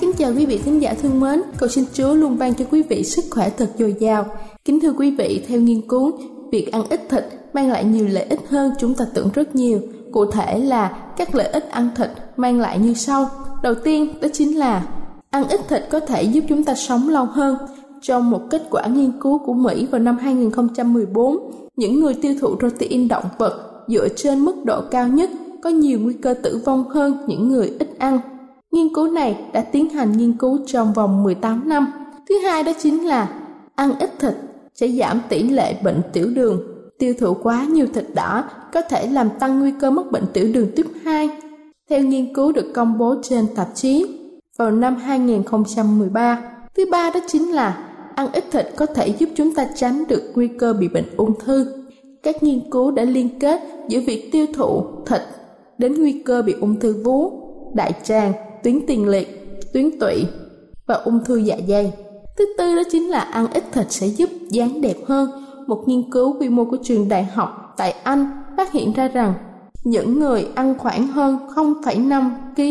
Kính chào quý vị khán giả thân mến, cầu xin Chúa luôn ban cho quý vị sức khỏe thật dồi dào. Kính thưa quý vị, theo nghiên cứu, việc ăn ít thịt mang lại nhiều lợi ích hơn chúng ta tưởng rất nhiều. Cụ thể là các lợi ích ăn thịt mang lại như sau. Đầu tiên đó chính là ăn ít thịt có thể giúp chúng ta sống lâu hơn. Trong một kết quả nghiên cứu của Mỹ vào năm 2014, những người tiêu thụ protein động vật dựa trên mức độ cao nhất có nhiều nguy cơ tử vong hơn những người ít ăn Nghiên cứu này đã tiến hành nghiên cứu trong vòng 18 năm. Thứ hai đó chính là ăn ít thịt sẽ giảm tỷ lệ bệnh tiểu đường. Tiêu thụ quá nhiều thịt đỏ có thể làm tăng nguy cơ mắc bệnh tiểu đường tuyếp 2. Theo nghiên cứu được công bố trên tạp chí vào năm 2013. Thứ ba đó chính là ăn ít thịt có thể giúp chúng ta tránh được nguy cơ bị bệnh ung thư. Các nghiên cứu đã liên kết giữa việc tiêu thụ thịt đến nguy cơ bị ung thư vú, đại tràng tuyến tiền liệt, tuyến tụy và ung thư dạ dày. Thứ tư đó chính là ăn ít thịt sẽ giúp dáng đẹp hơn. Một nghiên cứu quy mô của trường đại học tại Anh phát hiện ra rằng những người ăn khoảng hơn 0,5 kg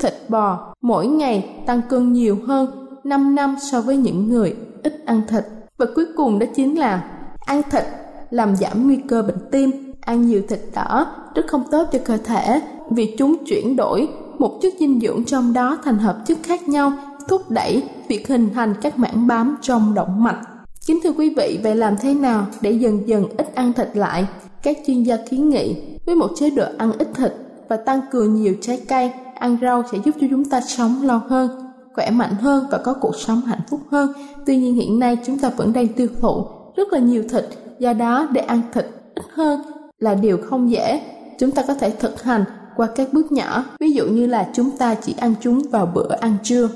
thịt bò mỗi ngày tăng cân nhiều hơn 5 năm so với những người ít ăn thịt. Và cuối cùng đó chính là ăn thịt làm giảm nguy cơ bệnh tim. Ăn nhiều thịt đỏ rất không tốt cho cơ thể vì chúng chuyển đổi một chất dinh dưỡng trong đó thành hợp chất khác nhau thúc đẩy việc hình thành các mảng bám trong động mạch. Kính thưa quý vị, vậy làm thế nào để dần dần ít ăn thịt lại? Các chuyên gia kiến nghị với một chế độ ăn ít thịt và tăng cường nhiều trái cây, ăn rau sẽ giúp cho chúng ta sống lâu hơn, khỏe mạnh hơn và có cuộc sống hạnh phúc hơn. Tuy nhiên hiện nay chúng ta vẫn đang tiêu thụ rất là nhiều thịt, do đó để ăn thịt ít hơn là điều không dễ. Chúng ta có thể thực hành qua các bước nhỏ, ví dụ như là chúng ta chỉ ăn chúng vào bữa ăn trưa.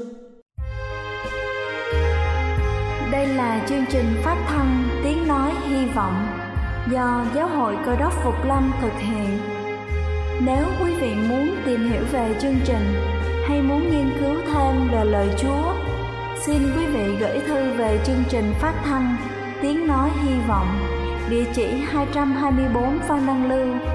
Đây là chương trình phát thanh Tiếng Nói Hy Vọng do Giáo hội Cơ đốc Phục Lâm thực hiện. Nếu quý vị muốn tìm hiểu về chương trình hay muốn nghiên cứu thêm về lời Chúa, xin quý vị gửi thư về chương trình phát thanh Tiếng Nói Hy Vọng, địa chỉ 224 Phan Đăng Lưu,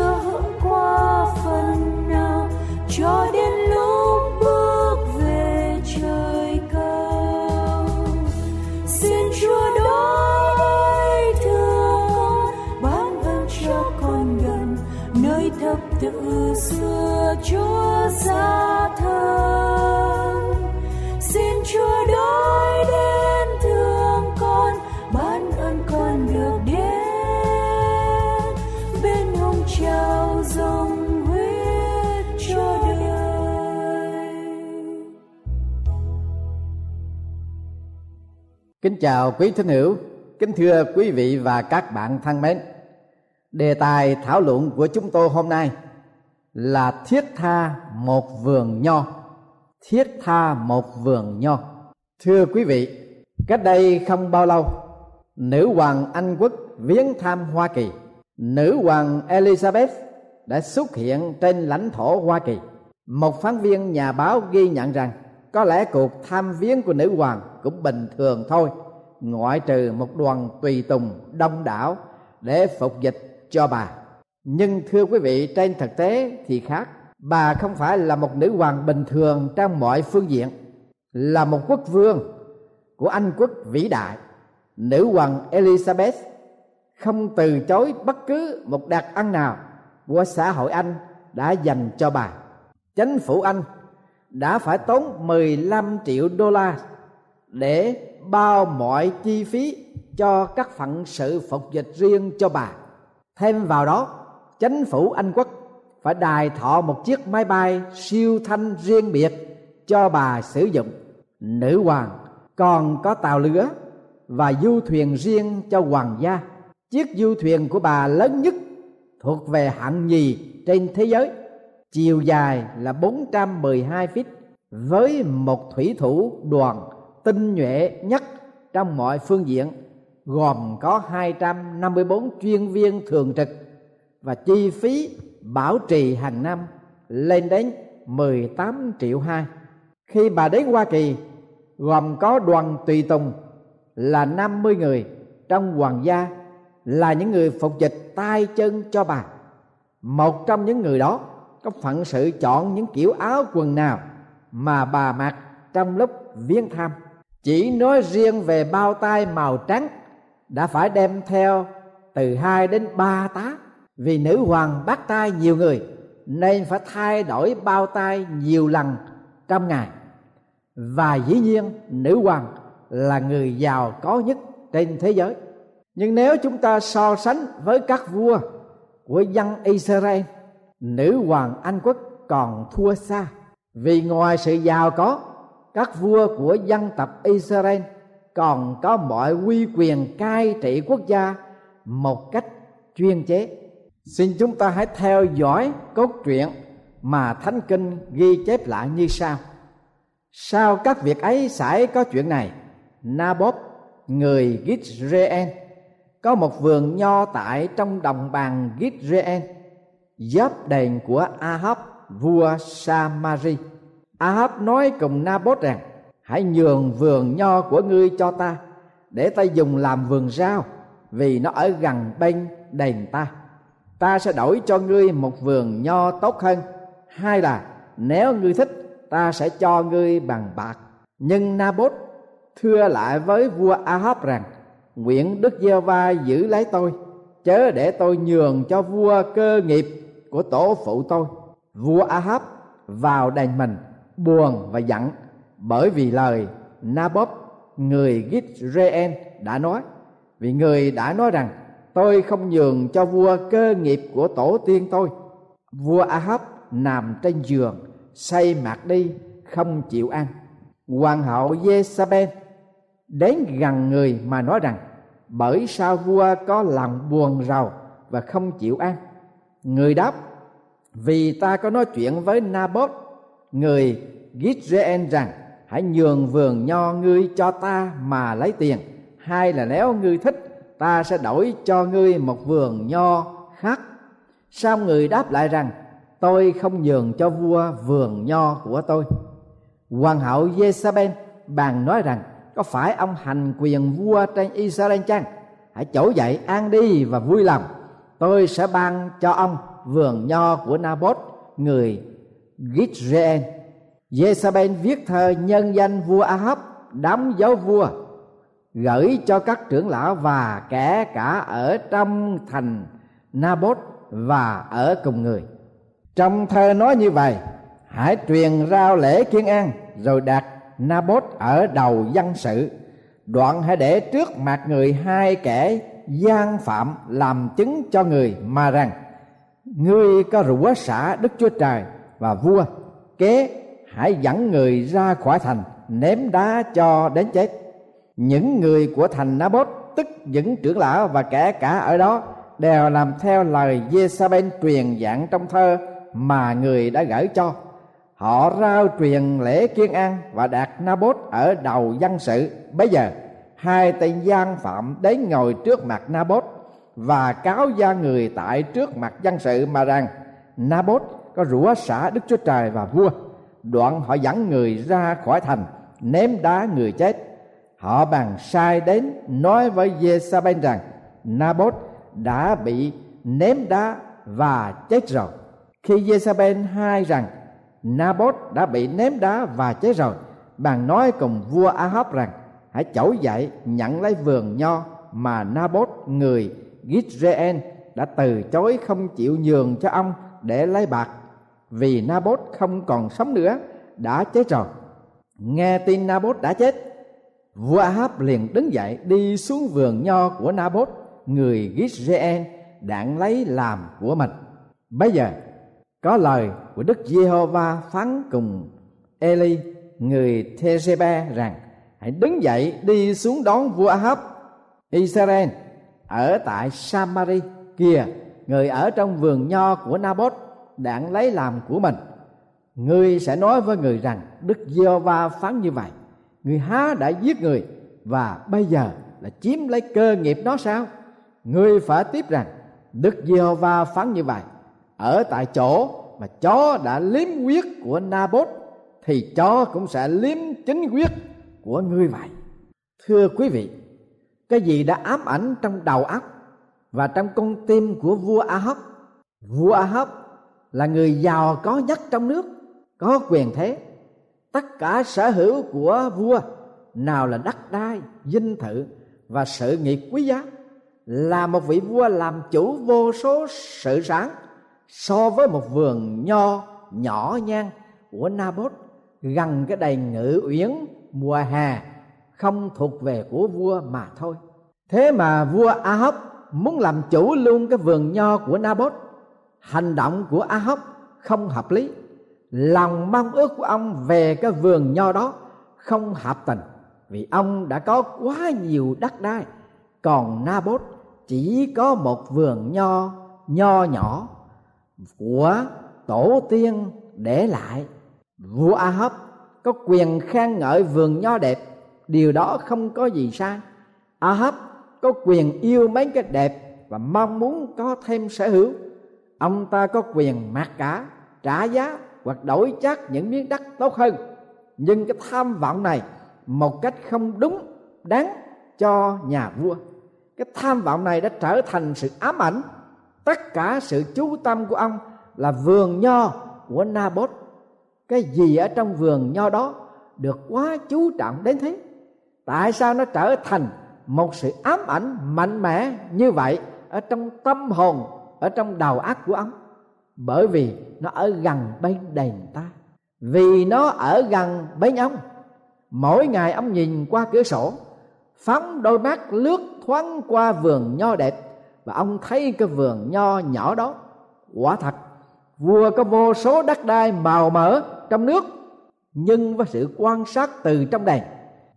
Chưa hững qua phần nào, cho đến lúc bước về trời cao. Xin chúa đối thương con ban ơn cho con gần nơi thập tự xưa chúa xa Kính chào quý thính hữu, kính thưa quý vị và các bạn thân mến. Đề tài thảo luận của chúng tôi hôm nay là thiết tha một vườn nho. Thiết tha một vườn nho. Thưa quý vị, cách đây không bao lâu, nữ hoàng Anh quốc viếng thăm Hoa Kỳ. Nữ hoàng Elizabeth đã xuất hiện trên lãnh thổ Hoa Kỳ. Một phóng viên nhà báo ghi nhận rằng có lẽ cuộc tham viếng của nữ hoàng cũng bình thường thôi. Ngoại trừ một đoàn tùy tùng đông đảo để phục dịch cho bà. Nhưng thưa quý vị, trên thực tế thì khác. Bà không phải là một nữ hoàng bình thường trong mọi phương diện. Là một quốc vương của anh quốc vĩ đại. Nữ hoàng elizabeth không từ chối bất cứ một đặc ân nào của xã hội anh đã dành cho bà. Chính phủ anh đã phải tốn 15 triệu đô la để bao mọi chi phí cho các phận sự phục dịch riêng cho bà. Thêm vào đó, chính phủ Anh quốc phải đài thọ một chiếc máy bay siêu thanh riêng biệt cho bà sử dụng. Nữ hoàng còn có tàu lửa và du thuyền riêng cho hoàng gia. Chiếc du thuyền của bà lớn nhất thuộc về hạng nhì trên thế giới chiều dài là 412 feet với một thủy thủ đoàn tinh nhuệ nhất trong mọi phương diện, gồm có 254 chuyên viên thường trực và chi phí bảo trì hàng năm lên đến 18 triệu hai. Khi bà đến Hoa Kỳ, gồm có đoàn tùy tùng là 50 người, trong hoàng gia là những người phục dịch tay chân cho bà. Một trong những người đó có phận sự chọn những kiểu áo quần nào mà bà mặc trong lúc viếng thăm. Chỉ nói riêng về bao tay màu trắng đã phải đem theo từ hai đến ba tá. Vì nữ hoàng bắt tay nhiều người, nên phải thay đổi bao tay nhiều lần trong ngày. Và dĩ nhiên, nữ hoàng là người giàu có nhất trên thế giới. Nhưng nếu chúng ta so sánh với các vua của dân Israel nữ hoàng Anh quốc còn thua xa vì ngoài sự giàu có các vua của dân tộc Israel còn có mọi uy quyền cai trị quốc gia một cách chuyên chế. Xin chúng ta hãy theo dõi cốt truyện mà Thánh Kinh ghi chép lại như sau. Sau các việc ấy xảy có chuyện này, Naboth người Gitrean có một vườn nho tại trong đồng bằng Gitrean giáp đèn của Ahab, vua Samari. Ahab nói cùng Naboth rằng, hãy nhường vườn nho của ngươi cho ta, để ta dùng làm vườn rau, vì nó ở gần bên đền ta. Ta sẽ đổi cho ngươi một vườn nho tốt hơn. Hai là, nếu ngươi thích, ta sẽ cho ngươi bằng bạc. Nhưng Naboth thưa lại với vua Ahab rằng, nguyện Đức giê va giữ lấy tôi, chớ để tôi nhường cho vua cơ nghiệp của tổ phụ tôi. Vua Ahab vào đền mình, buồn và giận, bởi vì lời Naboth người Gitrean đã nói. Vì người đã nói rằng, tôi không nhường cho vua cơ nghiệp của tổ tiên tôi. Vua Ahab nằm trên giường, say mạc đi, không chịu ăn. Hoàng hậu Jezabel đến gần người mà nói rằng, bởi sao vua có lòng buồn rầu và không chịu ăn? Người đáp, vì ta có nói chuyện với Naboth người Gitrean rằng, hãy nhường vườn nho ngươi cho ta mà lấy tiền. Hay là nếu ngươi thích, ta sẽ đổi cho ngươi một vườn nho khác. Sao người đáp lại rằng, tôi không nhường cho vua vườn nho của tôi. Hoàng hậu Jezabel bàn nói rằng, có phải ông hành quyền vua trên Israel chăng? Hãy trỗi dậy an đi và vui lòng tôi sẽ ban cho ông vườn nho của Nabot, người Gitrean Jezabel viết thơ nhân danh vua Ahab, đám dấu vua, gửi cho các trưởng lão và kẻ cả ở trong thành Nabot và ở cùng người. Trong thơ nói như vậy, hãy truyền rao lễ kiên an rồi đặt Nabot ở đầu dân sự đoạn hãy để trước mặt người hai kẻ gian phạm làm chứng cho người mà rằng, ngươi có rủa xả đức chúa trời và vua, kế hãy dẫn người ra khỏi thành ném đá cho đến chết. Những người của thành Nabot, tức những trưởng lão và kẻ cả ở đó, đều làm theo lời Jezabel truyền dạng trong thơ mà người đã gửi cho. Họ rao truyền lễ kiên an và đạt Nabot ở đầu dân sự. Bây giờ hai tên gian phạm đến ngồi trước mặt Nabot và cáo gia người tại trước mặt dân sự mà rằng Nabot có rủa xả Đức Chúa Trời và vua. Đoạn họ dẫn người ra khỏi thành, ném đá người chết. Họ bàn sai đến nói với Jezabel rằng Nabot đã bị ném đá và chết rồi. Khi Jezabel hai rằng Nabot đã bị ném đá và chết rồi, bàn nói cùng vua Ahab rằng hãy chổi dậy, nhận lấy vườn nho mà Nabot, người Gizreel, đã từ chối không chịu nhường cho ông để lấy bạc. Vì Nabot không còn sống nữa, đã chết rồi. Nghe tin Nabot đã chết, vua Ahab liền đứng dậy đi xuống vườn nho của Nabot, người Gizreel đặng lấy làm của mình. Bây giờ, có lời của Đức Giê-hô-va phán cùng Eli người Thezebe rằng hãy đứng dậy đi xuống đón vua Ahab. Israel, ở tại Samari kia người ở trong vườn nho của Nabot đặng lấy làm của mình. Ngươi sẽ nói với người rằng, Đức Giê-hô-va phán như vậy, người há đã giết người và bây giờ là chiếm lấy cơ nghiệp nó sao? Ngươi phải tiếp rằng, Đức Giê-hô-va phán như vậy, ở tại chỗ mà chó đã liếm huyết của Nabot thì chó cũng sẽ liếm chính huyết của ngươi vậy. Thưa quý vị, cái gì đã ám ảnh trong đầu óc và trong con tim của vua Ahab? Vua Ahab là người giàu có nhất trong nước, có quyền thế. Tất cả sở hữu của vua, nào là đất đai, dinh thự và sự nghiệp quý giá, là một vị vua làm chủ vô số sự sáng so với một vườn nho nhỏ nhan của Nabot, gần cái đầy ngự uyển mùa hè không thuộc về của vua mà thôi. Thế mà vua Ahab muốn làm chủ luôn cái vườn nho của Nabot. Hành động của Ahab không hợp lý. Lòng mong ước của ông về cái vườn nho đó không hợp tình, vì ông đã có quá nhiều đất đai. Còn Nabot chỉ có một vườn nho nho nhỏ của tổ tiên để lại. Vua Ahab có quyền khen ngợi vườn nho đẹp, điều đó không có gì sai Ahab có quyền yêu mấy cái đẹp và mong muốn có thêm sở hữu. Ông ta có quyền mặc cả, trả giá hoặc đổi chắc những miếng đất tốt hơn. Nhưng cái tham vọng này một cách không đúng, đáng cho nhà vua. Cái tham vọng này đã trở thành sự ám ảnh. Tất cả sự chú tâm của ông là vườn nho của Nabot cái gì ở trong vườn nho đó được quá chú trọng đến thế? Tại sao nó trở thành một sự ám ảnh mạnh mẽ như vậy ở trong tâm hồn, ở trong đầu óc của ông? Bởi vì nó ở gần bên đền ta. Vì nó ở gần bên ông, mỗi ngày ông nhìn qua cửa sổ, phóng đôi mắt lướt thoáng qua vườn nho đẹp và ông thấy cái vườn nho nhỏ đó. Quả thật, vua có vô số đất đai màu mỡ trong nước, nhưng với sự quan sát từ trong đèn,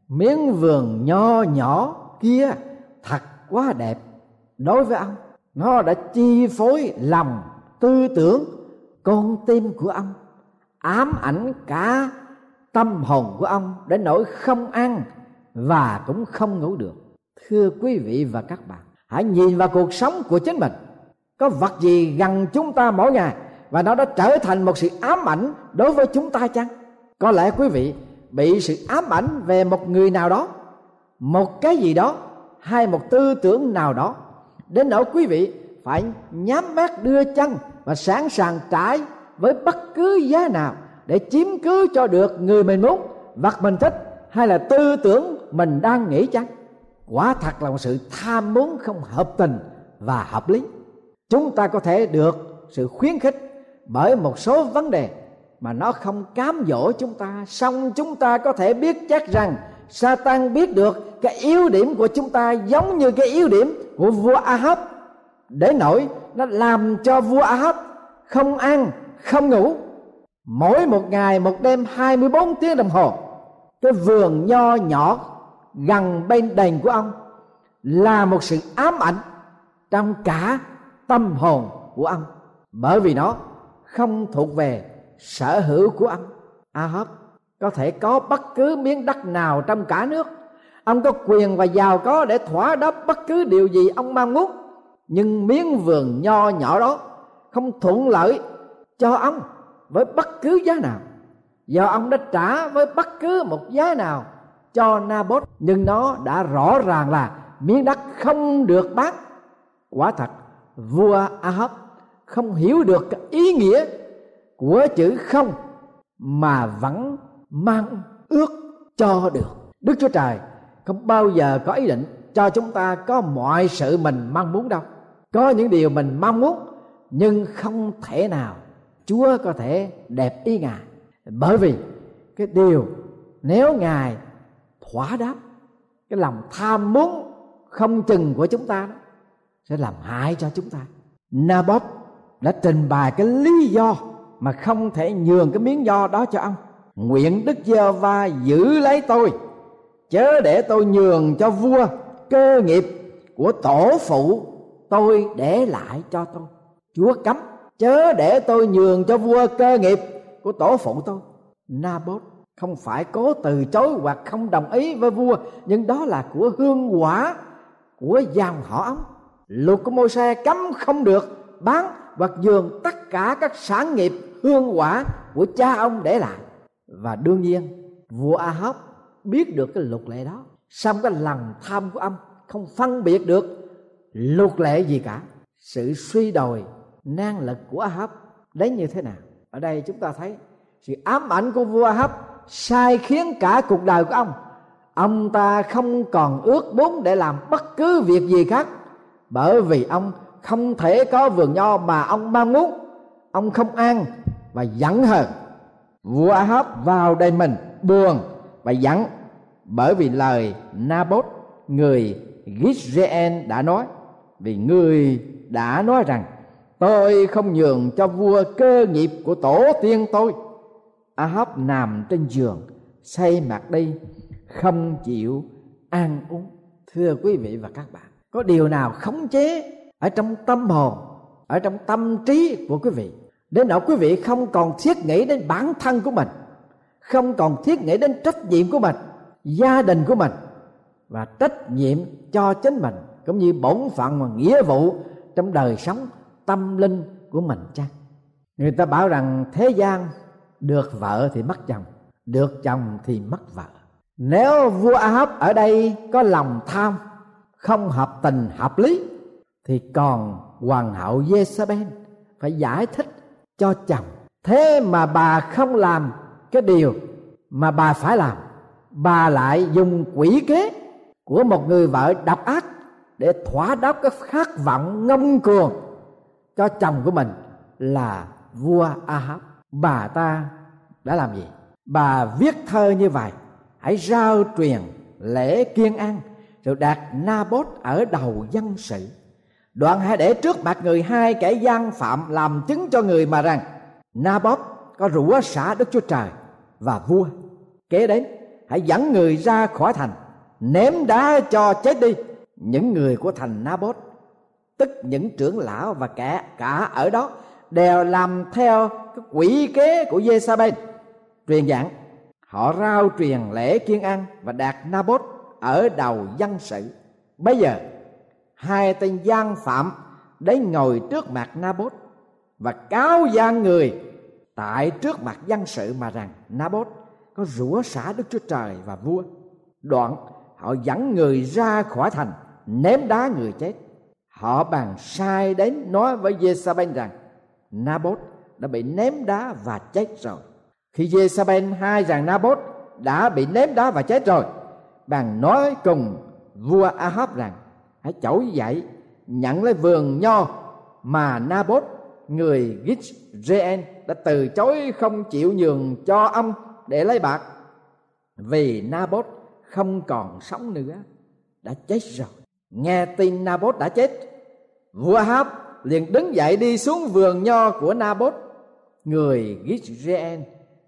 miếng vườn nho nhỏ kia thật quá đẹp. Đối với ông, nó đã chi phối lòng, tư tưởng, con tim của ông, ám ảnh cả tâm hồn của ông đến nỗi không ăn và cũng không ngủ được. Thưa quý vị và các bạn, hãy nhìn vào cuộc sống của chính mình. Có vật gì gần chúng ta mỗi ngày? Và nó đã trở thành một sự ám ảnh đối với chúng ta chăng? Có lẽ quý vị bị sự ám ảnh về một người nào đó, một cái gì đó, hay một tư tưởng nào đó, đến nỗi quý vị phải nhắm mắt đưa chân và sẵn sàng trải với bất cứ giá nào để chiếm cứ cho được người mình muốn, vật mình thích hay là tư tưởng mình đang nghĩ chăng? Quả thật là một sự tham muốn không hợp tình và hợp lý. Chúng ta có thể được sự khuyến khích bởi một số vấn đề mà nó không cám dỗ chúng ta, song chúng ta có thể biết chắc rằng Satan biết được cái yếu điểm của chúng ta giống như cái yếu điểm của vua Ahab. Để nổi, nó làm cho vua Ahab không ăn, không ngủ. Mỗi một ngày, một đêm 24 tiếng đồng hồ, cái vườn nho nhỏ gần bên đền của ông là một sự ám ảnh trong cả tâm hồn của ông. Bởi vì nó không thuộc về sở hữu của ông. Ahab có thể có bất cứ miếng đất nào trong cả nước. Ông có quyền và giàu có để thỏa đáp bất cứ điều gì ông mong muốn. Nhưng miếng vườn nho nhỏ đó không thuận lợi cho ông với bất cứ giá nào. Do ông đã trả với bất cứ một giá nào cho Nabot. Nhưng nó đã rõ ràng là miếng đất không được bán. Quả thật, vua Ahab không hiểu được ý nghĩa của chữ không mà vẫn mang ước cho được. Đức chúa trời không bao giờ có ý định cho chúng ta có mọi sự mình mong muốn đâu. Có những điều mình mong muốn, nhưng không thể nào chúa có thể đẹp ý ngài. Bởi vì cái điều nếu ngài thỏa đáp, cái lòng tham muốn không chừng của chúng ta đó, sẽ làm hại cho chúng ta. Nabot đã trình bày cái lý do mà không thể nhường cái miếng do đó cho ông. Nguyện đức giê va giữ lấy tôi, chớ để tôi nhường cho vua cơ nghiệp của tổ phụ tôi để lại cho tôi. Chúa cấm, chớ để tôi nhường cho vua cơ nghiệp của tổ phụ tôi. Nabot không phải cố từ chối hoặc không đồng ý với vua, nhưng đó là của hương quả của dòng họ ông. Luật của môi xe cấm không được, bán vật dường tất cả các sản nghiệp hương quả của cha ông để lại. Và đương nhiên, vua Ahab biết được cái luật lệ đó. Xong cái lòng tham của ông không phân biệt được luật lệ gì cả. Sự suy đồi năng lực của Ahab đến như thế nào? Ở đây chúng ta thấy sự ám ảnh của vua Ahab sai khiến cả cuộc đời của ông. Ông ta không còn ước muốn để làm bất cứ việc gì khác bởi vì ông không thể có vườn nho mà ông mong muốn. Ông không ăn và giận hờn. Vua Ahab vào đây mình buồn và giận bởi vì lời Nabot, người Gisrael đã nói. Vì người đã nói rằng, tôi không nhường cho vua cơ nghiệp của tổ tiên tôi. Ahab nằm trên giường, say mặt đi, không chịu ăn uống. Thưa quý vị và các bạn, có điều nào khống chế ở trong tâm hồn, ở trong tâm trí của quý vị, đến nỗi quý vị không còn thiết nghĩ đến bản thân của mình, không còn thiết nghĩ đến trách nhiệm của mình, gia đình của mình và trách nhiệm cho chính mình, cũng như bổn phận và nghĩa vụ trong đời sống tâm linh của mình chăng? Người ta bảo rằng thế gian được vợ thì mất chồng, được chồng thì mất vợ. Nếu vua Ahab ở đây có lòng tham, không hợp tình hợp lý thì còn hoàng hậu Jezebel phải giải thích cho chồng. Thế mà bà không làm cái điều mà bà phải làm, bà lại dùng quỷ kế của một người vợ độc ác để thỏa đáp cái khát vọng ngông cuồng cho chồng của mình là vua Ahab. Bà ta đã làm gì? Bà viết thơ như vậy, hãy rao truyền lễ kiên an, rồi đặt Nabot ở đầu dân sự đoạn hãy để trước mặt người hai kẻ gian phạm làm chứng cho người mà rằng, Nabot có rủa xả Đức Chúa Trời và vua. Kế đến, hãy dẫn người ra khỏi thành, ném đá cho chết đi những người của thành Nabot. Tức những trưởng lão và cả cả ở đó đều làm theo cái quỷ kế của Jezabel truyền giảng, họ rao truyền lễ kiên ăn và đạt Nabot ở đầu dân sự. Bây giờ hai tên gian phạm đến ngồi trước mặt Nabot và cáo gian người tại trước mặt dân sự mà rằng Nabot có rủa xả Đức Chúa Trời và vua. Đoạn họ dẫn người ra khỏi thành ném đá người chết. Họ bàn sai đến nói với Jezabel rằng Nabot đã bị ném đá và chết rồi. Khi Jezabel hai rằng Nabot đã bị ném đá và chết rồi, bàn nói cùng vua Ahab rằng hãy trỗi dậy, nhận lấy vườn nho mà Nabot, người Gizreel đã từ chối không chịu nhường cho ông để lấy bạc. Vì Nabot không còn sống nữa, đã chết rồi. Nghe tin Nabot đã chết, vua Ahab liền đứng dậy đi xuống vườn nho của Nabot. Người Gizreel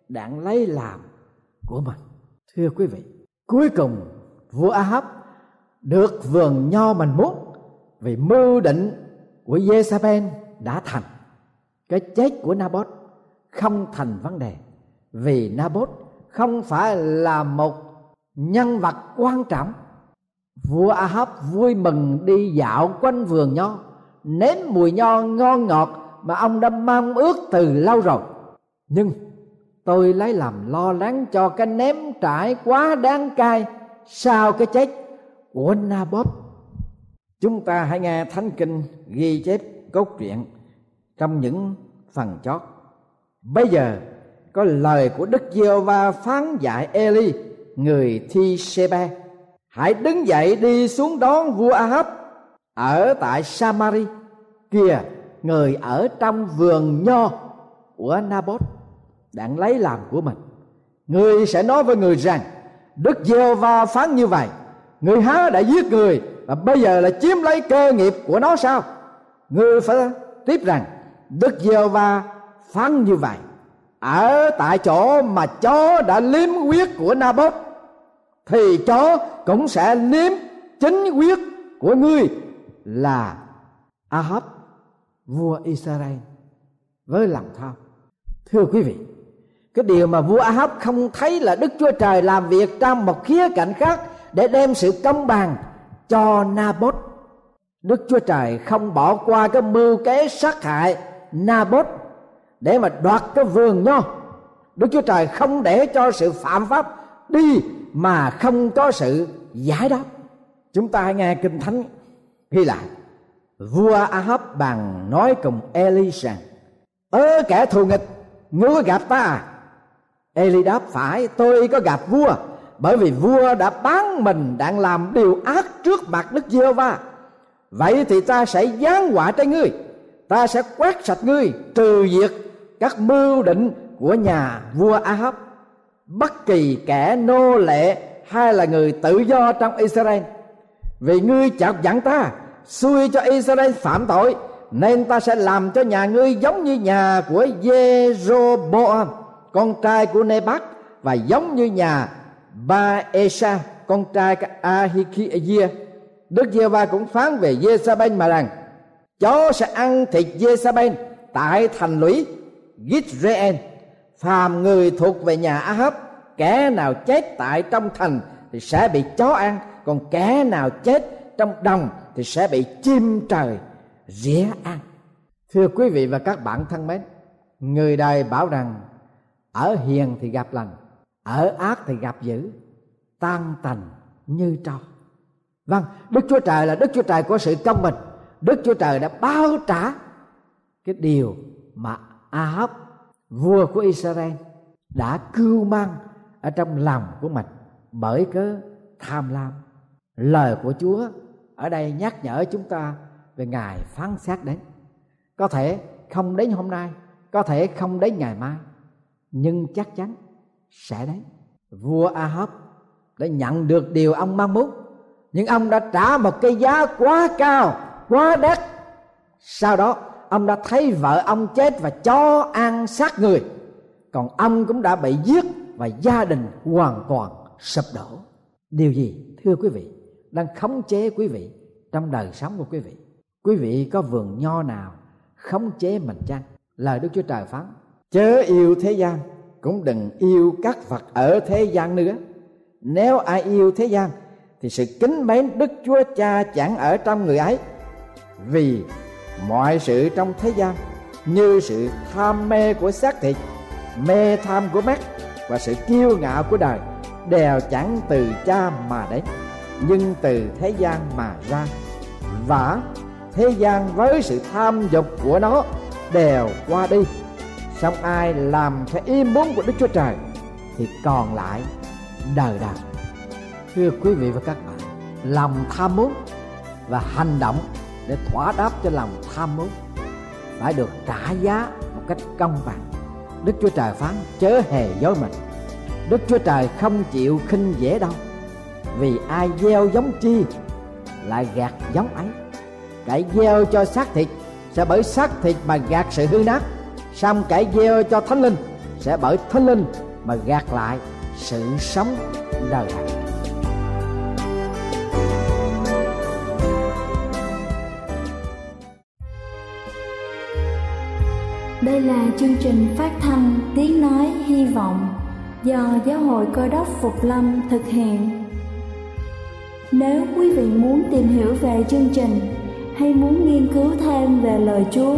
đang lấy làm của mình. Thưa quý vị, cuối cùng vua Ahab được vườn nho mình muốn vì mưu định của Jezabel đã thành. Cái chết của Nabot không thành vấn đề vì Nabot không phải là một nhân vật quan trọng. Vua Ahab vui mừng đi dạo quanh vườn nho, nếm mùi nho ngon ngọt mà ông đã mong ước từ lâu rồi. Nhưng tôi lấy làm lo lắng cho cái ném trải quá đáng cay sau cái chết của Naboth, chúng ta hãy nghe thánh kinh ghi chép cốt truyện trong những phần chót. Bây giờ có lời của đức giê va phán dạy eli người thi sebe hãy đứng dậy đi xuống đón vua ahab ở tại samari kìa người ở trong vườn nho của nabot đang lấy làm của mình. Người sẽ nói với người rằng đức giê va phán như vậy người há đã giết người và bây giờ là chiếm lấy cơ nghiệp của nó sao? Người phải tiếp rằng, đức giê va phán như vậy, ở tại chỗ mà chó đã liếm huyết của Nabot thì chó cũng sẽ liếm chính huyết của ngươi là Ahab vua Israel. Với lòng tham, thưa quý vị, cái điều mà vua Ahab không thấy là Đức Chúa Trời làm việc trong một khía cạnh khác để đem sự công bằng cho Nabot. Đức Chúa Trời không bỏ qua cái mưu kế sát hại Nabot để mà đoạt cái vườn nho. Đức Chúa Trời không để cho sự phạm pháp đi mà không có sự giải đáp. Chúng ta hãy nghe kinh thánh ghi lại vua Ahab bằng nói cùng Eli rằng, ơ, kẻ thù nghịch, ngươi gặp ta à? Eli đáp, phải, tôi có gặp vua bởi vì vua đã bán mình đang làm điều ác trước mặt Đức giê va vậy thì ta sẽ giáng họa trên ngươi. Ta sẽ quét sạch ngươi, trừ diệt các mưu định của nhà vua Ahab. Bất kỳ kẻ nô lệ hay là người tự do trong Israel. Vì ngươi chọc giận ta, xui cho Israel phạm tội, nên ta sẽ làm cho nhà ngươi giống như nhà của Jeroboam con trai của Nebat, và giống như nhà Ba Esa con trai của Đức Giê-va cũng phán về Jezabel mà rằng, chó sẽ ăn thịt Jezabel tại thành lũy Gizreel phàm người thuộc về nhà Ahab kẻ nào chết tại trong thành thì sẽ bị chó ăn, còn kẻ nào chết trong đồng thì sẽ bị chim trời rỉa ăn. Thưa quý vị và các bạn thân mến, người đời bảo rằng, ở hiền thì gặp lành ở ác thì gặp dữ, tan tành như tro. Vâng đức chúa trời là đức chúa trời của sự công bình. Đức chúa trời đã bao trả cái điều mà ahab, vua của israel, đã cưu mang ở trong lòng của mình bởi cớ tham lam. Lời của chúa ở đây nhắc nhở chúng ta về ngày phán xét đến. Có thể không đến hôm nay, có thể không đến ngày mai, nhưng chắc chắn sẽ đến vua ahab đã nhận được điều ông mong muốn nhưng ông đã trả một cái giá quá cao, quá đắt. Sau đó, ông đã thấy vợ ông chết và cho ăn sát người. Còn ông cũng đã bị giết và gia đình hoàn toàn sụp đổ. Điều gì, thưa quý vị, đang khống chế quý vị trong đời sống của quý vị? Quý vị có vườn nho nào khống chế mình chăng? Lời đức chúa trời phán, chớ yêu thế gian cũng đừng yêu các vật ở thế gian nữa. Nếu ai yêu thế gian, thì sự kính mến đức chúa cha chẳng ở trong người ấy. Vì mọi sự trong thế gian, như sự tham mê của xác thịt, mê tham của mắt và sự kiêu ngạo của đời, đều chẳng từ cha mà đến, nhưng từ thế gian mà ra. Và thế gian với sự tham dục của nó đều qua đi xong ai làm theo ý muốn của đức chúa trời, thì còn lại đời đời. Thưa quý vị và các bạn, lòng tham muốn và hành động để thỏa đáp cho lòng tham muốn phải được trả giá một cách công bằng. Đức chúa trời phán, chớ hề dối mình. Đức chúa trời không chịu khinh dễ đâu, vì ai gieo giống chi lại gạt giống ấy. Kẻ gieo cho xác thịt sẽ bởi xác thịt mà gạt sự hư nát xong kẻ gieo cho thánh linh sẽ bởi thánh linh mà gạt lại sự sống đời này Đây là chương trình phát thanh Tiếng Nói Hy Vọng do Giáo hội Cơ đốc Phục Lâm thực hiện. Nếu quý vị muốn tìm hiểu về chương trình hay muốn nghiên cứu thêm về lời Chúa,